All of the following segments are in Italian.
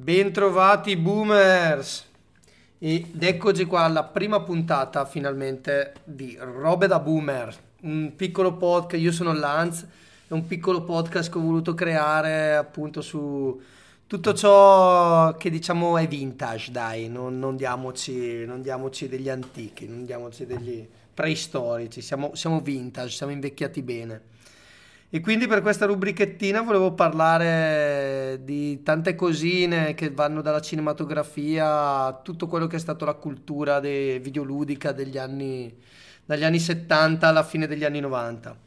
Bentrovati boomers! Ed eccoci qua alla prima puntata finalmente di Robe da Boomer, un piccolo podcast, io sono Lance, è un piccolo podcast che ho voluto creare appunto su tutto ciò che diciamo è vintage, dai, non, non, diamoci, non diamoci, degli antichi, non diamoci degli preistorici, siamo, siamo vintage, siamo invecchiati bene. E quindi per questa rubrichettina volevo parlare di tante cosine che vanno dalla cinematografia a tutto quello che è stato la cultura de- videoludica degli anni, dagli anni 70 alla fine degli anni 90.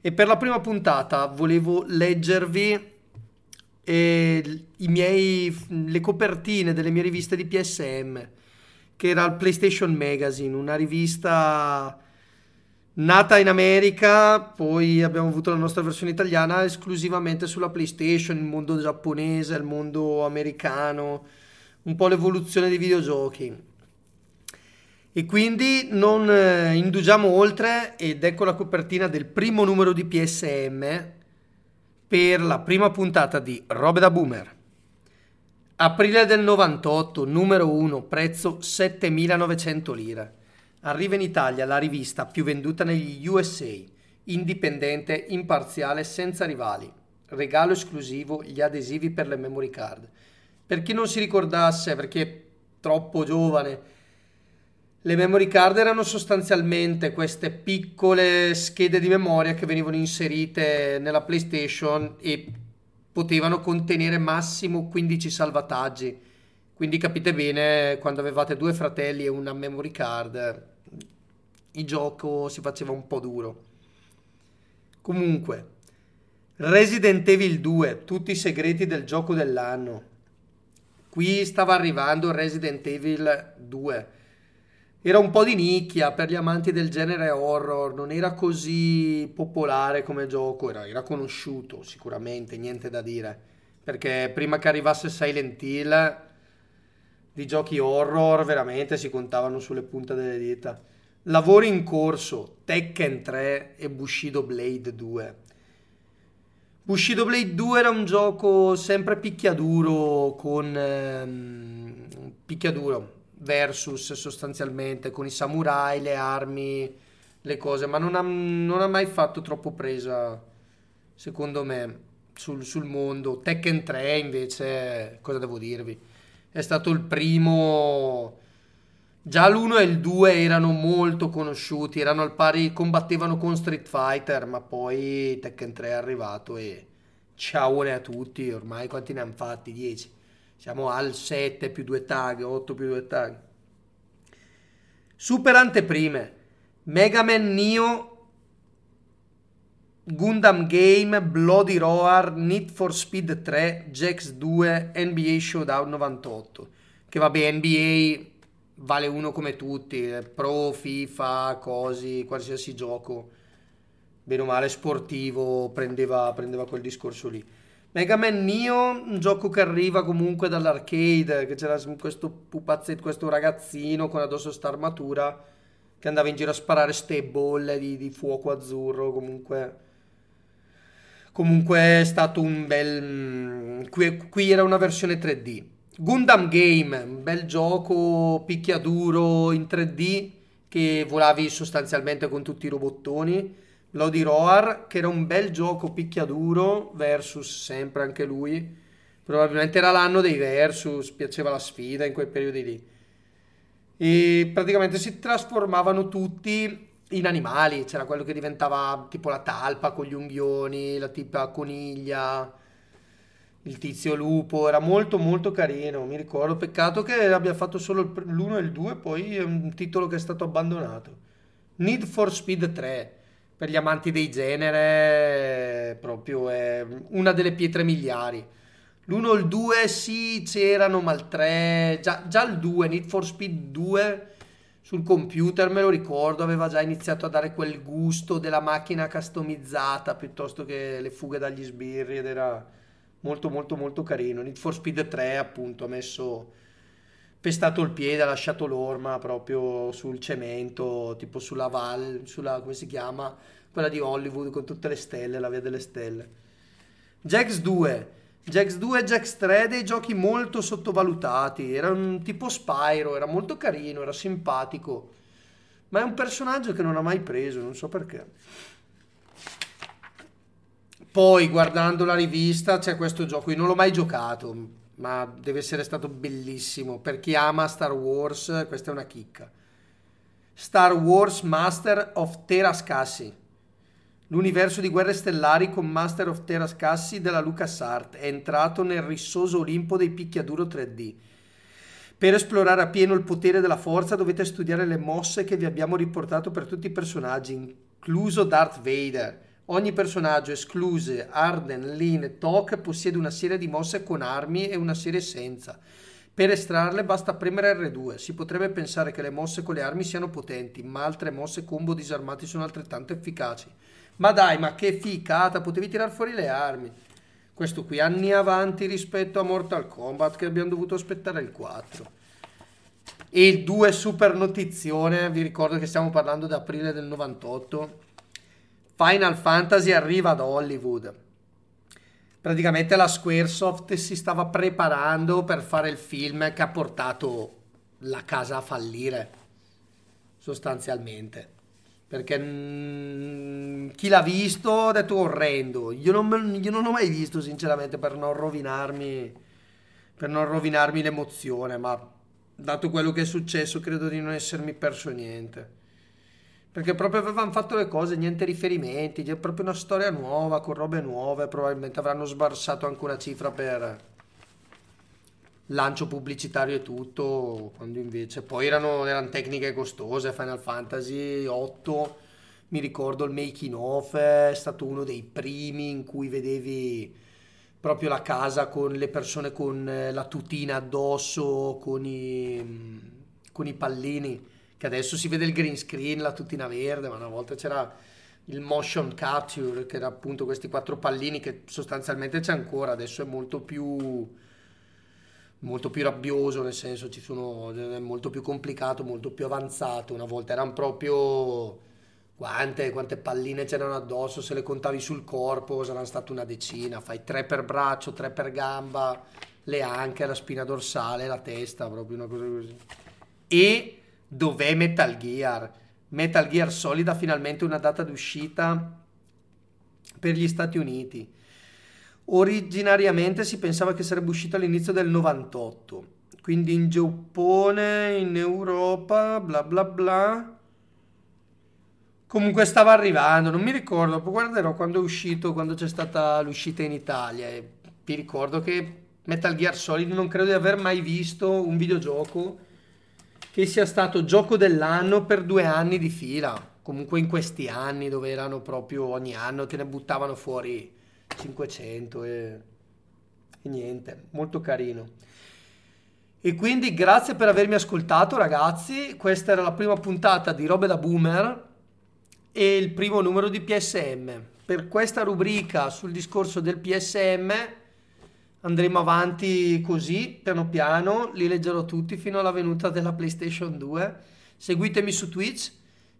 E per la prima puntata volevo leggervi eh, miei, le copertine delle mie riviste di PSM, che era il PlayStation Magazine, una rivista Nata in America, poi abbiamo avuto la nostra versione italiana esclusivamente sulla PlayStation, il mondo giapponese, il mondo americano, un po' l'evoluzione dei videogiochi. E quindi non eh, indugiamo oltre ed ecco la copertina del primo numero di PSM per la prima puntata di Robe da Boomer. Aprile del 98, numero 1, prezzo 7900 lire. Arriva in Italia la rivista più venduta negli USA, indipendente, imparziale, senza rivali. Regalo esclusivo gli adesivi per le memory card. Per chi non si ricordasse, perché troppo giovane, le memory card erano sostanzialmente queste piccole schede di memoria che venivano inserite nella PlayStation e potevano contenere massimo 15 salvataggi. Quindi capite bene, quando avevate due fratelli e una memory card, il gioco si faceva un po' duro. Comunque, Resident Evil 2, tutti i segreti del gioco dell'anno. Qui stava arrivando Resident Evil 2. Era un po' di nicchia per gli amanti del genere horror, non era così popolare come gioco, era, era conosciuto sicuramente, niente da dire. Perché prima che arrivasse Silent Hill, di giochi horror veramente si contavano sulle punte delle dita. Lavori in corso, Tekken 3 e Bushido Blade 2. Bushido Blade 2 era un gioco sempre picchiaduro con ehm, picchiaduro versus sostanzialmente con i samurai, le armi, le cose, ma non ha, non ha mai fatto troppo presa secondo me sul, sul mondo. Tekken 3 invece, cosa devo dirvi? È stato il primo Già l'1 e il 2 erano molto conosciuti, erano al pari, combattevano con Street Fighter, ma poi Tekken 3 è arrivato e ciao a tutti, ormai quanti ne hanno fatti? 10. Siamo al 7 più 2 tag, 8 più 2 tag. Super anteprime. Mega Man Neo, Gundam Game, Bloody Roar, Need for Speed 3, Jax 2, NBA Showdown 98. Che vabbè, NBA vale uno come tutti, eh, pro, FIFA, cosi, qualsiasi gioco, bene o male sportivo, prendeva, prendeva quel discorso lì. Mega Man Neo, un gioco che arriva comunque dall'arcade, che c'era questo pupazzetto, questo ragazzino con addosso sta armatura che andava in giro a sparare ste bolle di, di fuoco azzurro, comunque... Comunque è stato un bel... Mm, qui, qui era una versione 3D Gundam Game, un bel gioco picchiaduro in 3D che volavi sostanzialmente con tutti i robottoni. Bloody Roar, che era un bel gioco picchiaduro, versus sempre anche lui. Probabilmente era l'anno dei versus, piaceva la sfida in quei periodi lì. E praticamente si trasformavano tutti in animali. C'era quello che diventava tipo la talpa con gli unghioni, la tipa coniglia il tizio lupo, era molto molto carino, mi ricordo, peccato che abbia fatto solo l'1 e il 2, poi è un titolo che è stato abbandonato. Need for Speed 3, per gli amanti dei genere, proprio è una delle pietre miliari. L'1 e il 2 sì c'erano, ma il 3, già, già il 2, Need for Speed 2 sul computer me lo ricordo, aveva già iniziato a dare quel gusto della macchina customizzata piuttosto che le fughe dagli sbirri ed era molto molto molto carino. Need for Speed 3 appunto ha messo pestato il piede, ha lasciato l'orma proprio sul cemento, tipo sulla Val, sulla come si chiama, quella di Hollywood con tutte le stelle, la via delle stelle. Jax 2, Jax 2 e Jax 3 dei giochi molto sottovalutati. Era un tipo Spyro, era molto carino, era simpatico. Ma è un personaggio che non ha mai preso, non so perché. Poi guardando la rivista c'è questo gioco, io non l'ho mai giocato, ma deve essere stato bellissimo. Per chi ama Star Wars, questa è una chicca. Star Wars Master of Terascassi. L'universo di Guerre Stellari con Master of Terascassi della LucasArts è entrato nel rissoso Olimpo dei picchiaduro 3D. Per esplorare appieno il potere della forza dovete studiare le mosse che vi abbiamo riportato per tutti i personaggi, incluso Darth Vader Ogni personaggio, escluse Arden, Lin e Tok, possiede una serie di mosse con armi e una serie senza. Per estrarle basta premere R2. Si potrebbe pensare che le mosse con le armi siano potenti, ma altre mosse combo disarmati sono altrettanto efficaci. Ma dai, ma che ficata, potevi tirar fuori le armi. Questo qui anni avanti rispetto a Mortal Kombat che abbiamo dovuto aspettare il 4. E il 2 super notizione, vi ricordo che stiamo parlando di aprile del 98 Final Fantasy arriva ad Hollywood. Praticamente la Squaresoft si stava preparando per fare il film che ha portato la casa a fallire, sostanzialmente. Perché mh, mm, chi l'ha visto ha detto orrendo. Io non, io non l'ho mai visto, sinceramente, per non rovinarmi, per non rovinarmi l'emozione, ma dato quello che è successo, credo di non essermi perso niente. Perché proprio avevano fatto le cose, niente riferimenti, c'è proprio una storia nuova, con robe nuove, probabilmente avranno sbarsato anche una cifra per lancio pubblicitario e tutto, quando invece poi erano, erano tecniche costose, Final Fantasy 8, mi ricordo il making of, è stato uno dei primi in cui vedevi proprio la casa con le persone con eh, la tutina addosso, con i, con i pallini che adesso si vede il green screen, la tutina verde, ma una volta c'era il motion capture, che era appunto questi quattro pallini che sostanzialmente c'è ancora, adesso è molto più molto più rabbioso, nel senso ci sono, è molto più complicato, molto più avanzato. Una volta erano proprio quante, quante palline c'erano addosso, se le contavi sul corpo saranno state una decina, fai tre per braccio, tre per gamba, le anche, la spina dorsale, la testa, proprio una cosa così. E dov'è Metal Gear? Metal Gear Solid ha finalmente una data d'uscita per gli Stati Uniti. Originariamente si pensava che sarebbe uscito all'inizio del 98, quindi in Giappone, in Europa, bla bla bla. Comunque stava arrivando, non mi ricordo, guarderò quando è uscito, quando c'è stata l'uscita in Italia e vi ricordo che Metal Gear Solid non credo di aver mai visto un videogioco che sia stato gioco dell'anno per due anni di fila. Comunque in questi anni dove erano proprio ogni anno te ne buttavano fuori 500 e, e niente, molto carino. E quindi grazie per avermi ascoltato ragazzi, questa era la prima puntata di Robe da Boomer e il primo numero di PSM. Per questa rubrica sul discorso del PSM andremo avanti così, piano piano, li leggerò tutti fino alla venuta della PlayStation 2. Seguitemi su Twitch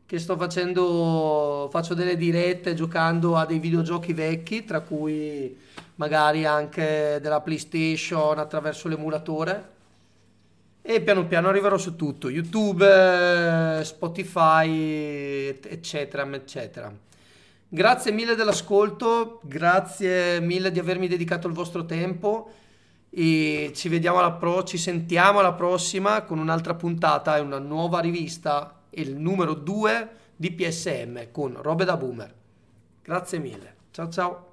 che sto facendo, faccio delle dirette giocando a dei videogiochi vecchi, tra cui magari anche della PlayStation attraverso l'emulatore. E piano piano arriverò su tutto, YouTube, Spotify, eccetera, eccetera. Grazie mille dell'ascolto, grazie mille di avermi dedicato il vostro tempo e ci vediamo alla pro, ci sentiamo alla prossima con un'altra puntata e una nuova rivista, il numero 2 di PSM con Robe da Boomer. Grazie mille. Ciao ciao.